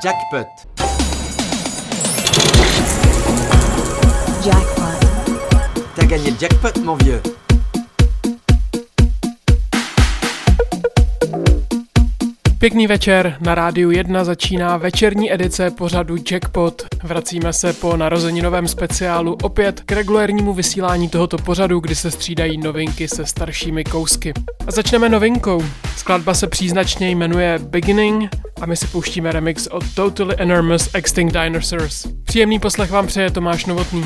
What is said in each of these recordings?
Jackpot. Jackpot. T'as gagné le jackpot, mon vieux. Pěkný večer, na rádiu 1 začíná večerní edice pořadu Jackpot. Vracíme se po narozeninovém speciálu opět k regulérnímu vysílání tohoto pořadu, kdy se střídají novinky se staršími kousky. A začneme novinkou. Skladba se příznačně jmenuje Beginning a my si pouštíme remix od Totally Enormous Extinct Dinosaurs. Příjemný poslech vám přeje Tomáš Novotný.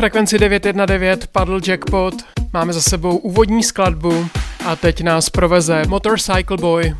Frekvenci 919 padl jackpot, máme za sebou úvodní skladbu a teď nás proveze Motorcycle Boy.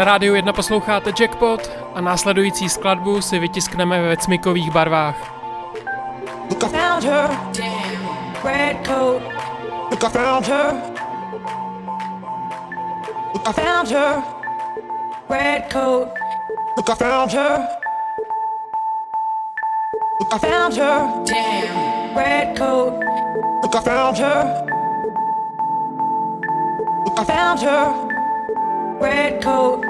Na rádiu 1 posloucháte Jackpot a následující skladbu si vytiskneme ve vecmikových barvách. Look, I found her. Her. Red coat. Look, I found her. Look, I found her. Damn. Red coat. Red coat.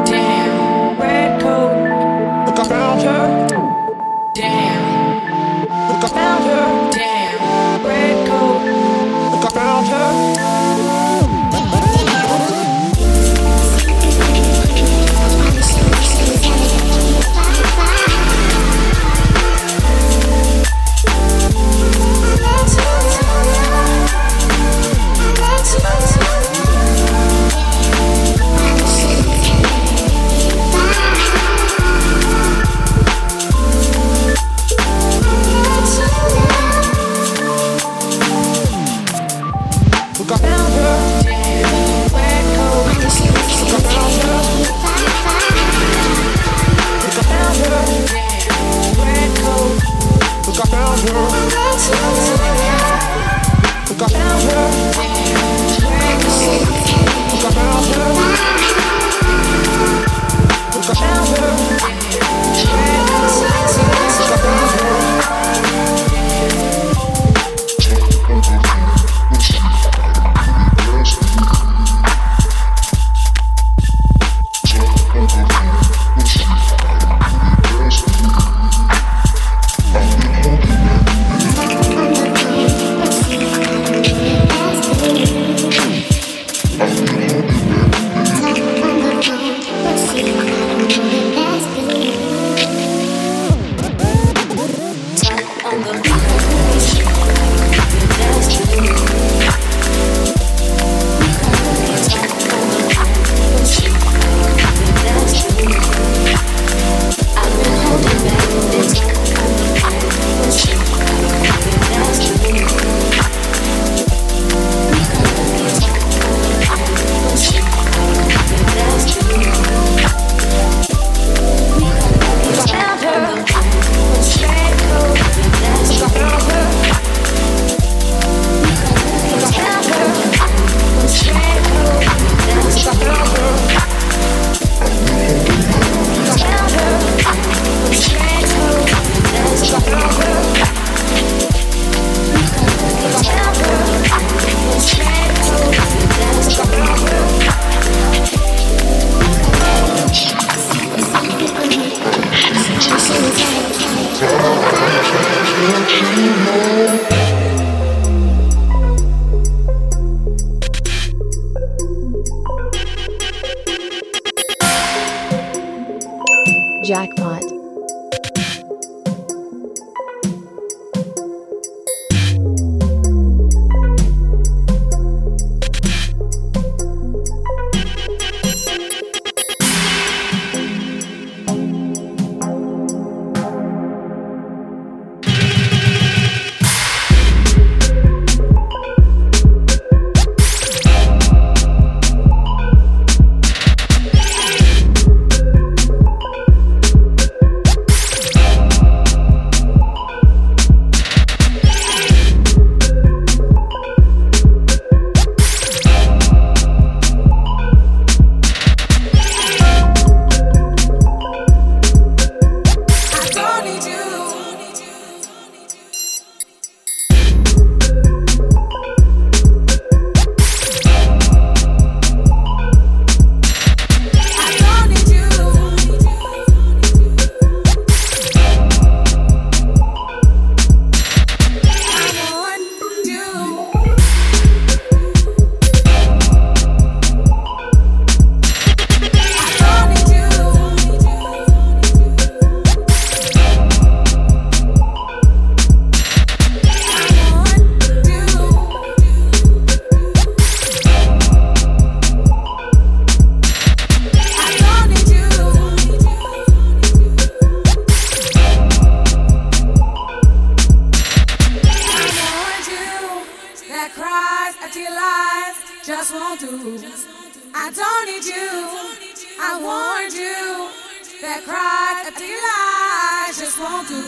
that cry of delight just won't do.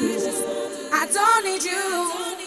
I don't need you.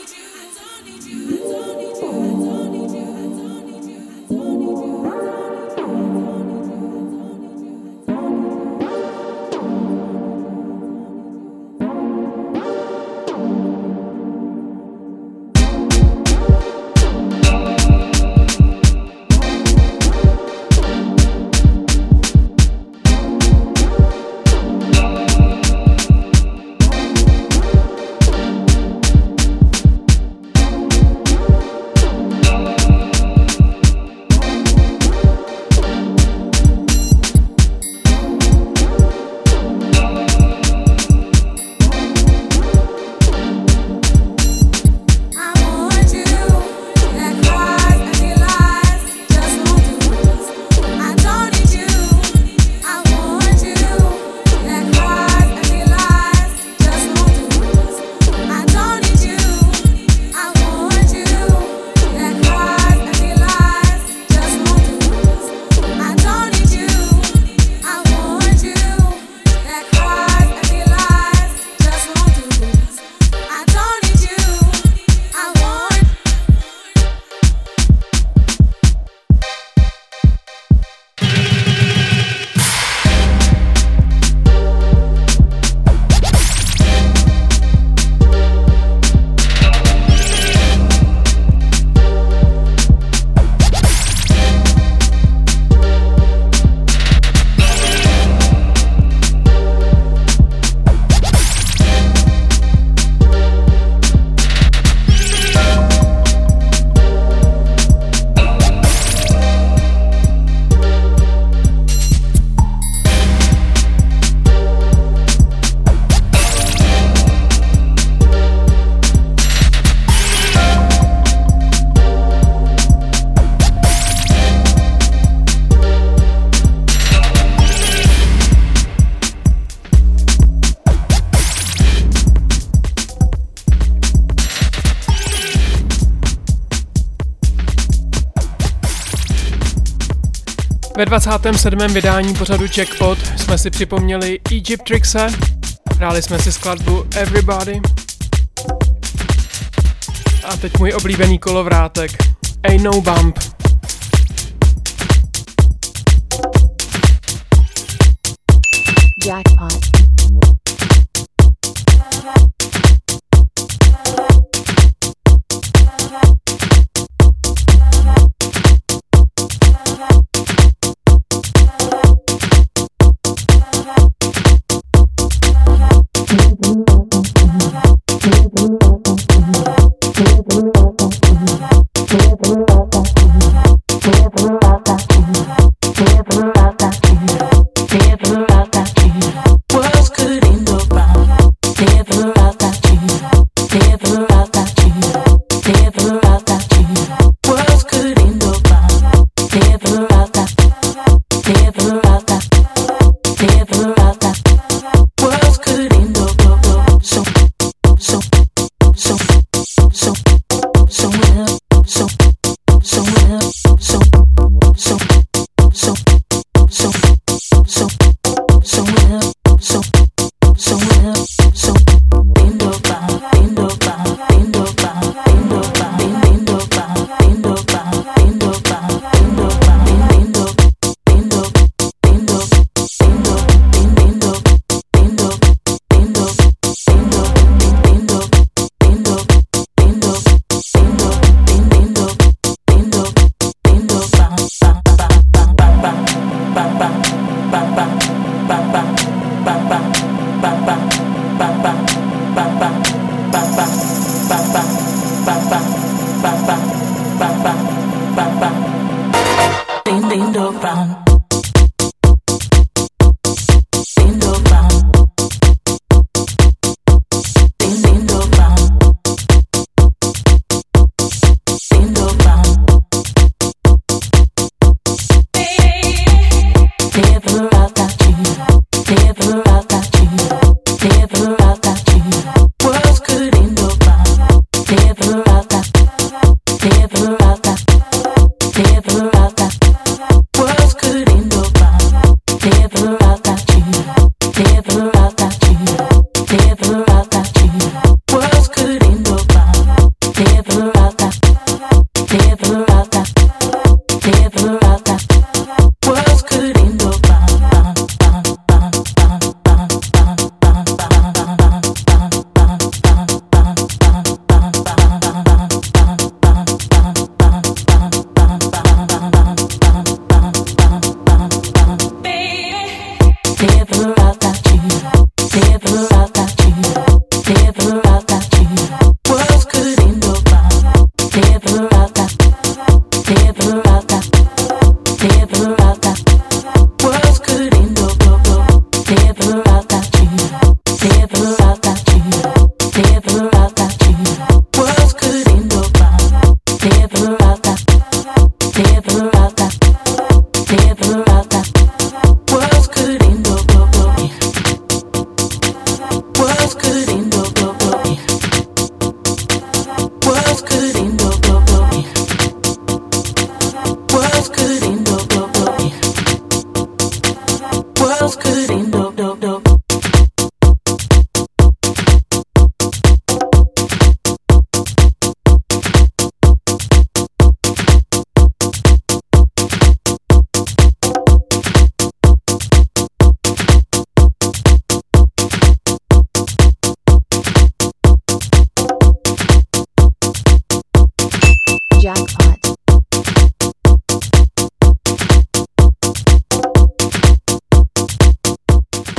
Ve 27. vydání pořadu Jackpot jsme si připomněli Egypt Trixe, hráli jsme si skladbu Everybody a teď můj oblíbený kolovrátek A No Bump. Jackpot.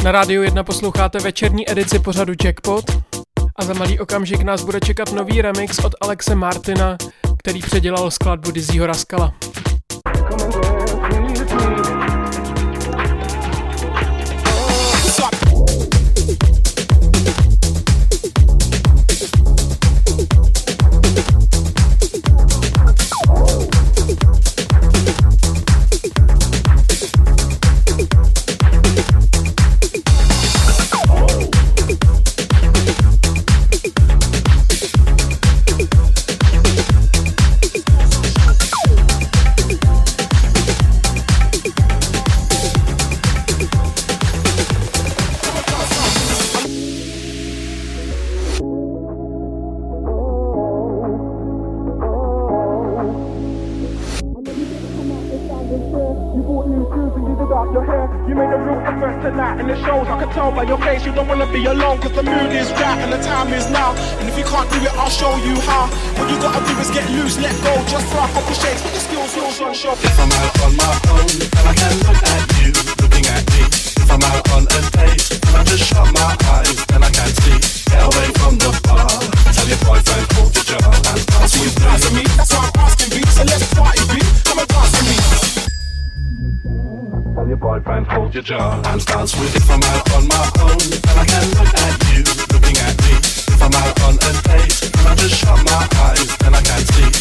Na rádiu 1 posloucháte večerní edici pořadu Jackpot a za malý okamžik nás bude čekat nový remix od Alexe Martina, který předělal skladbu Dizzyho Raskala. be alone cause the mood is right and the time is now. And if you can't do it, I'll show you how. What you gotta do is get loose, let go Just throw a couple shakes, put your skills, skills on show. If I'm out on my own, and I can look at you looking at me. If I'm out on a date, and I just shut my eyes and I can't see, get away from the bar Tell your boyfriend And hold your jaw. And dance with if I'm out on my own, and I can look at you looking at me. If I'm out on a date, and I just shut my eyes, and I can't see.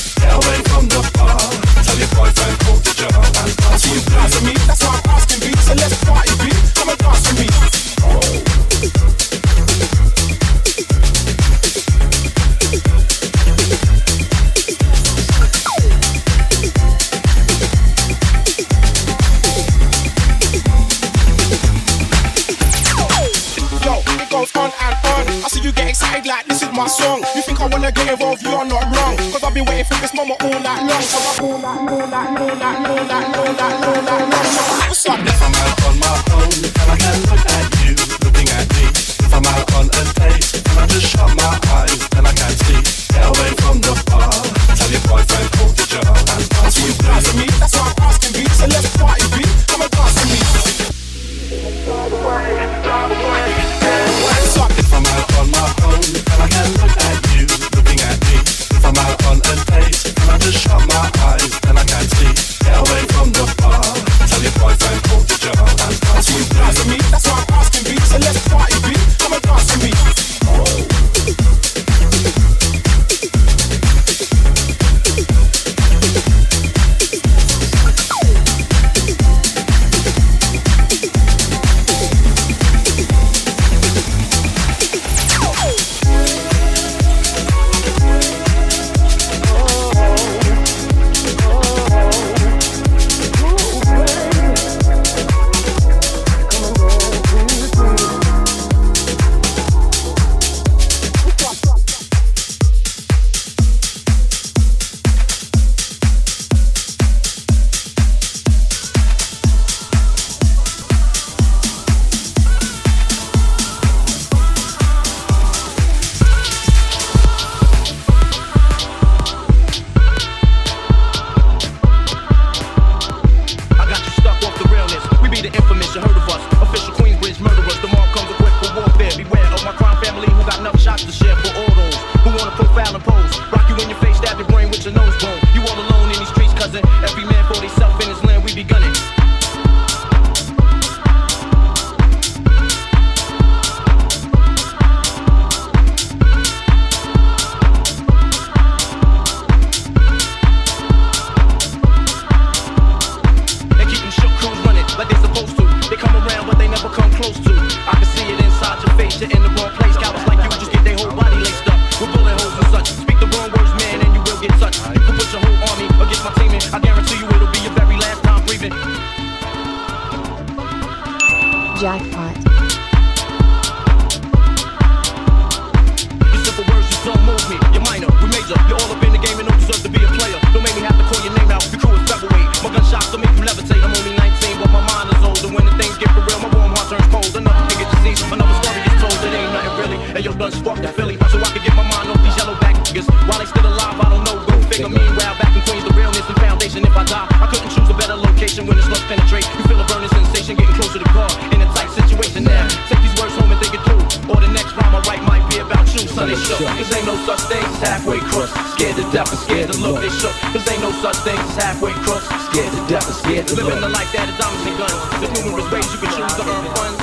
sunny shook. Cause ain't no such thing as halfway crust. Scared to death and scared to look, they shook. Cause ain't no such thing as halfway crust. Scared to death and scared to look. Living the life that is diamonds and guns. There's numerous ways you can choose to earn funds.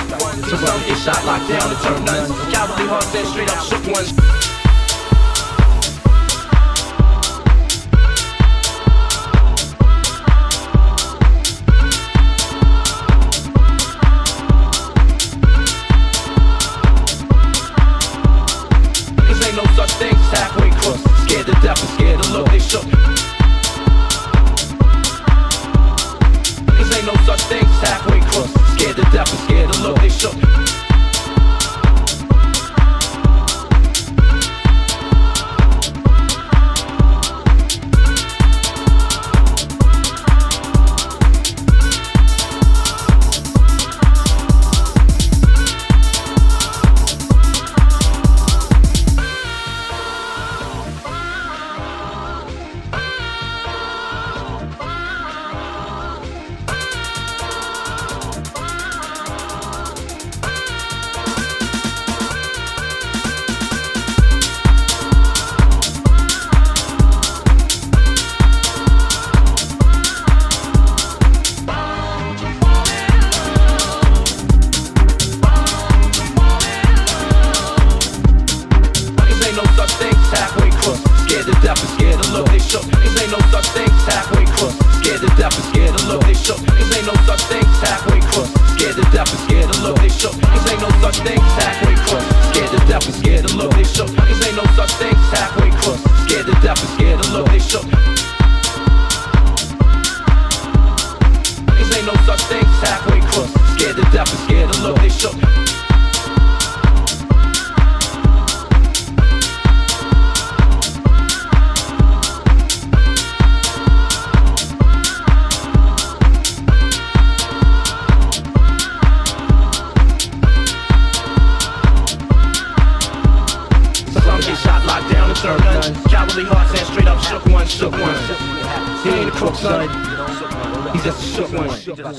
Some get shot, locked down, and turn nuns. Cowardly hearts and straight up shook ones. up. Cause ain't no such thing as halfway crust. Scared to death and scared to look, they shook.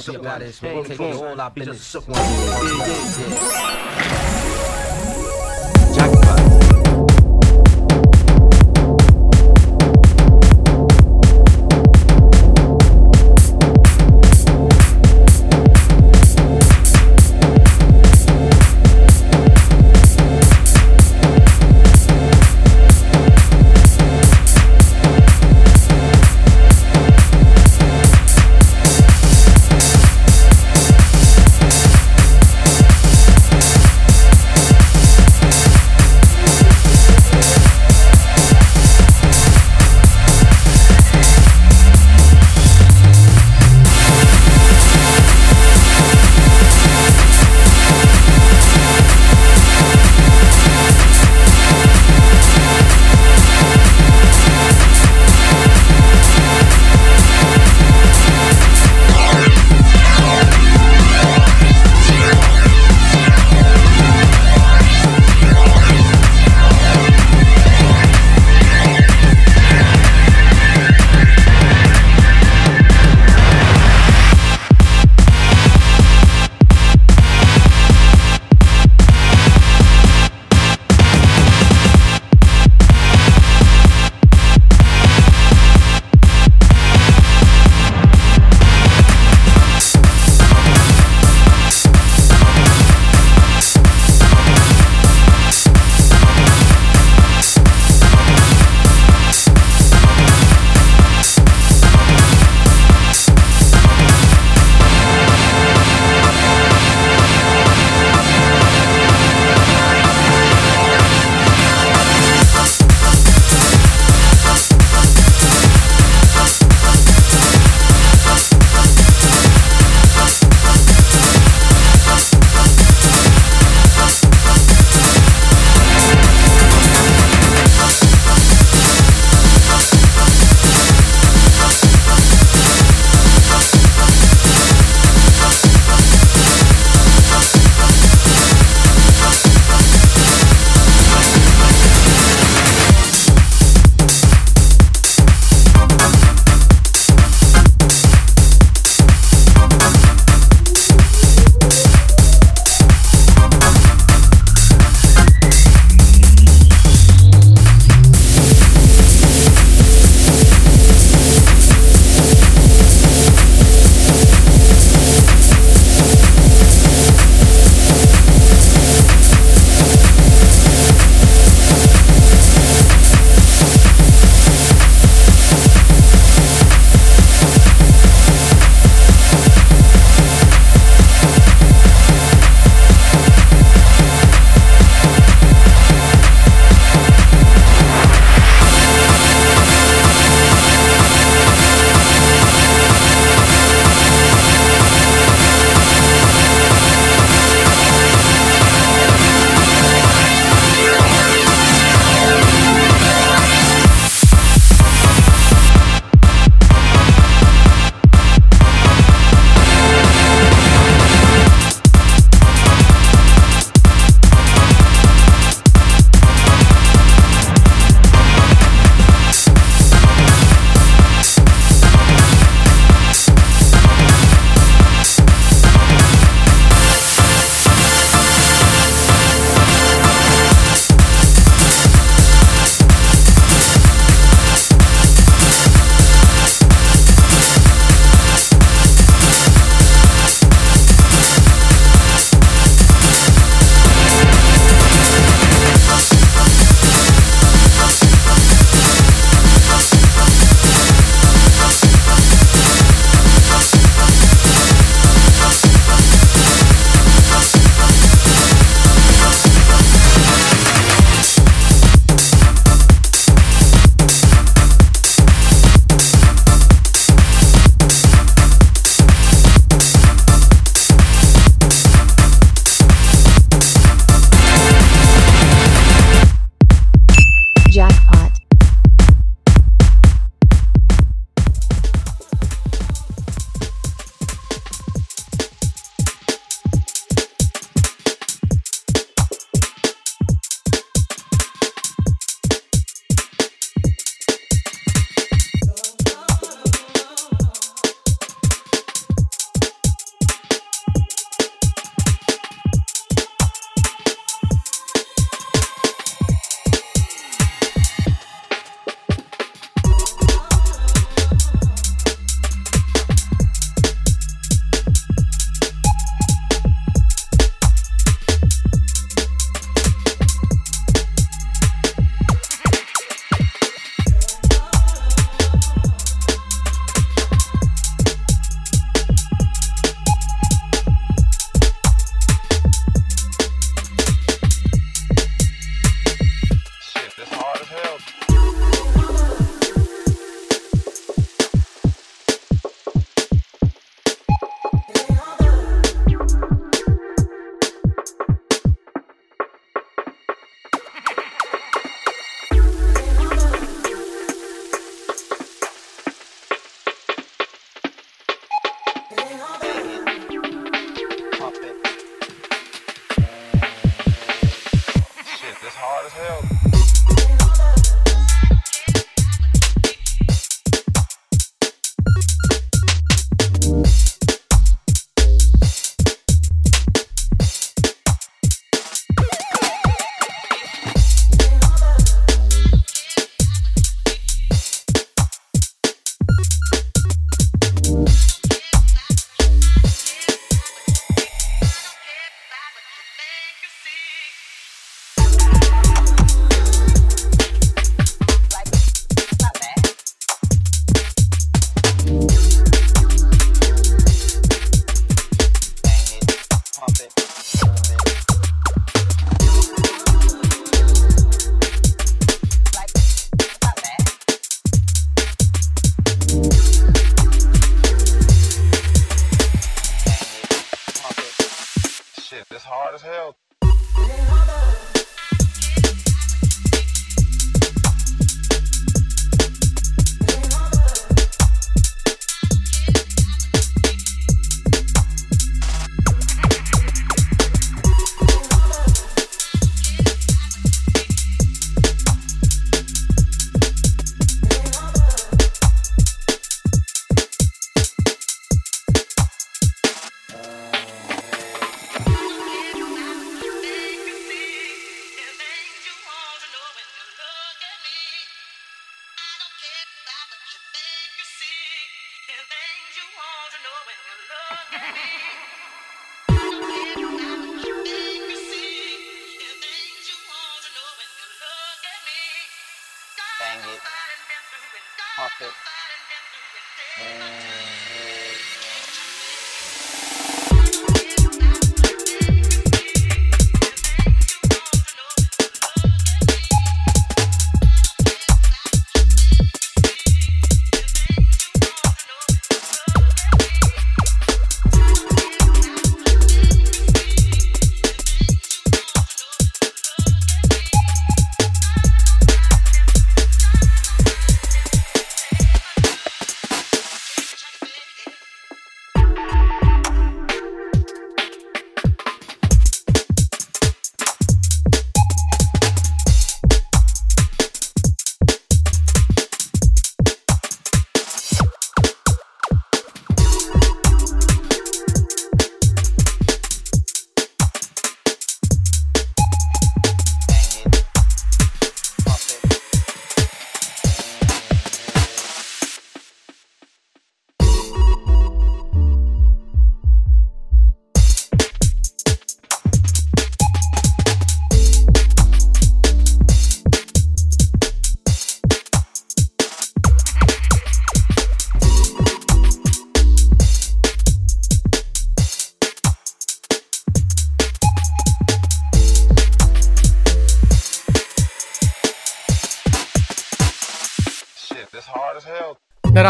shit, that is. We'll take all our business. Yeah, yeah, yeah. Pop And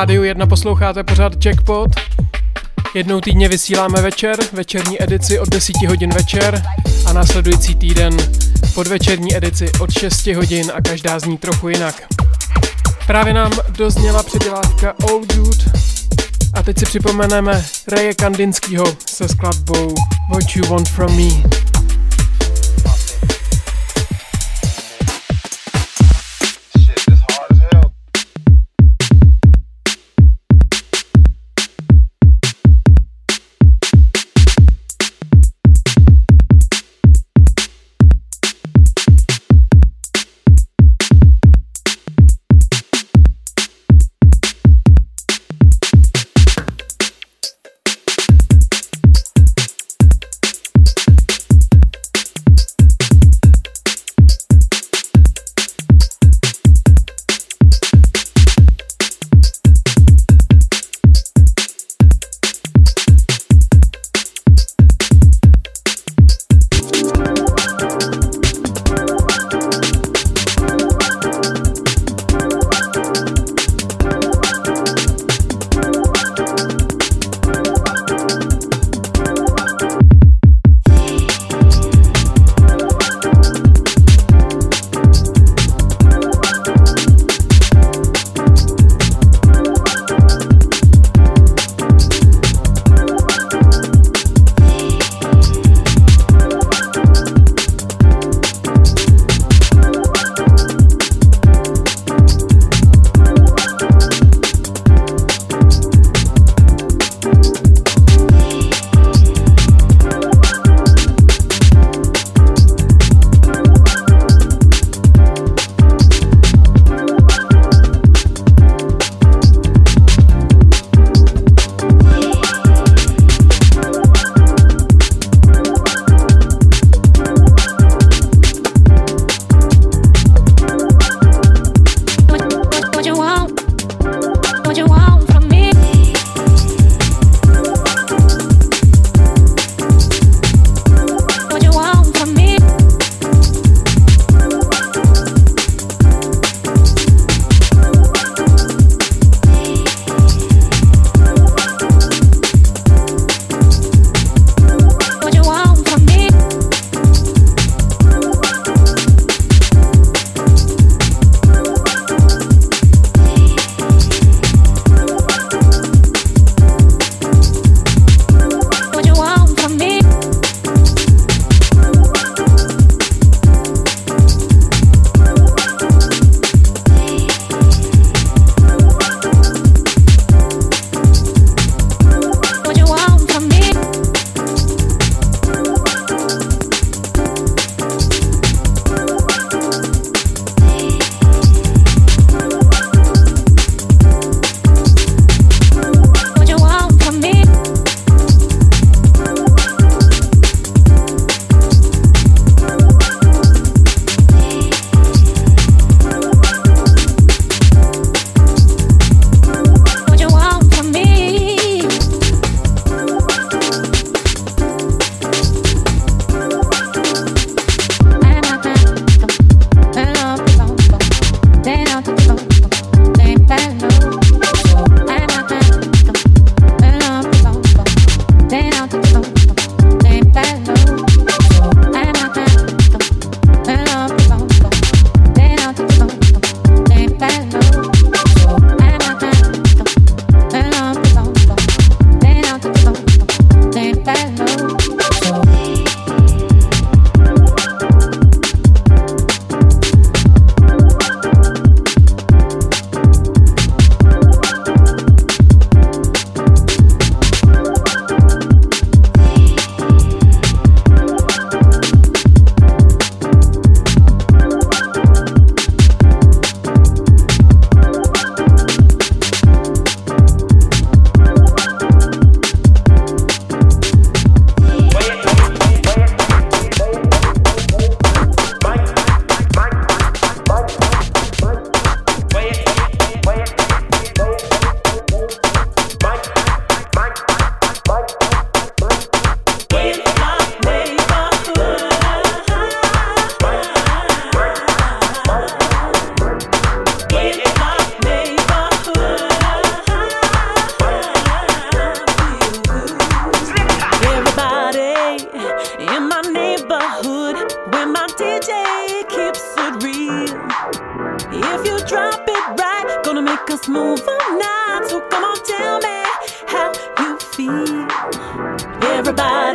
rádiu 1 posloucháte pořád Jackpot. Jednou týdně vysíláme večer, večerní edici od 10 hodin večer a následující týden podvečerní edici od 6 hodin a každá zní trochu jinak. Právě nám dozněla předělávka All Good a teď si připomeneme Reje Kandinskýho se skladbou What You Want From Me.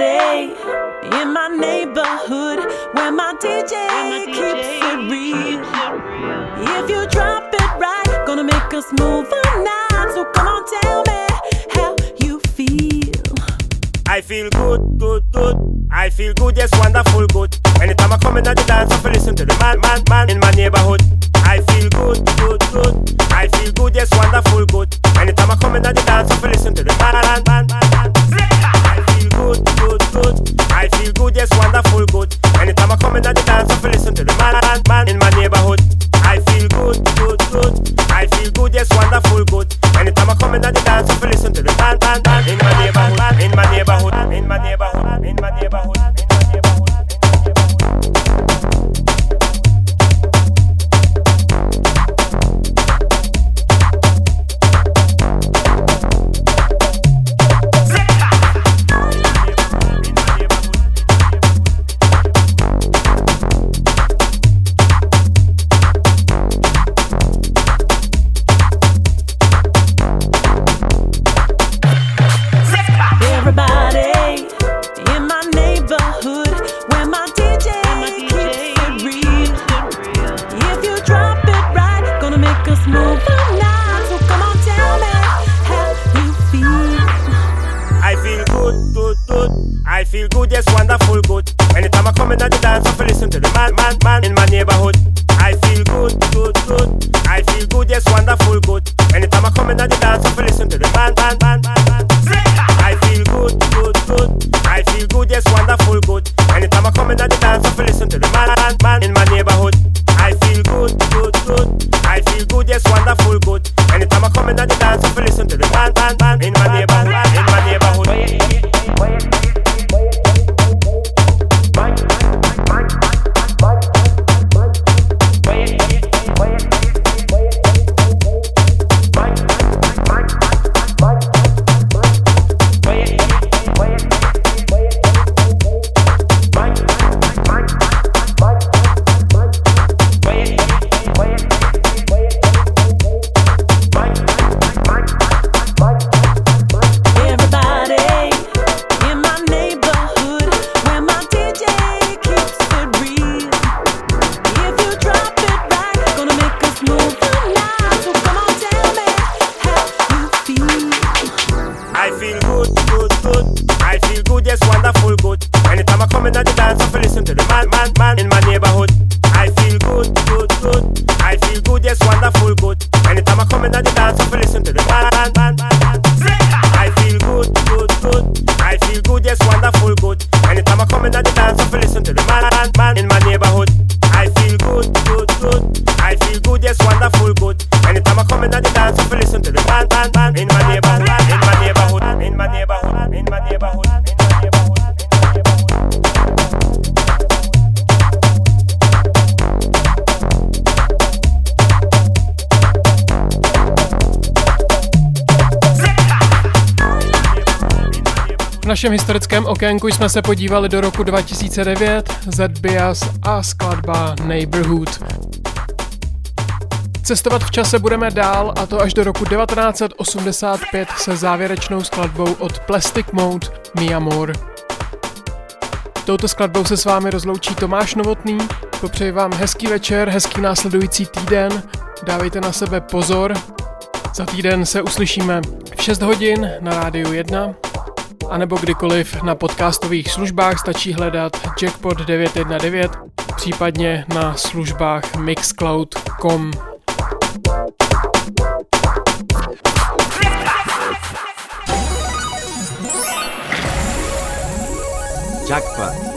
Everybody in my neighborhood, where my DJ keeps it real. If you drop it right, gonna make us move all night. So come on, tell me how you feel. I feel good, good, good. I feel good, yes, wonderful, good. Anytime I come in at the dance, I feel listen to the man, man, man in my neighborhood. I feel good, good, good. I feel good, yes, wonderful, good. Anytime I come in at the dance, I feel listen to the man, man, man, man. I feel good, yes, wonderful, good. Anytime I come in at the dance, I feel listen to the man, man, man in my neighborhood. I feel good, good, good. I feel good, yes, wonderful, good. Anytime I come in at the dance, I feel listen to the man, man, man in my neighborhood, in my neighborhood, in my neighborhood, našem historickém okénku jsme se podívali do roku 2009, Zed Bias a skladba Neighborhood. Cestovat v čase budeme dál a to až do roku 1985 se závěrečnou skladbou od Plastic Mode Mi Amor. Touto skladbou se s vámi rozloučí Tomáš Novotný, popřeji vám hezký večer, hezký následující týden, dávejte na sebe pozor, za týden se uslyšíme v 6 hodin na rádiu 1, anebo kdykoliv na podcastových službách stačí hledat Jackpot 919, případně na službách mixcloud.com. Jackpot.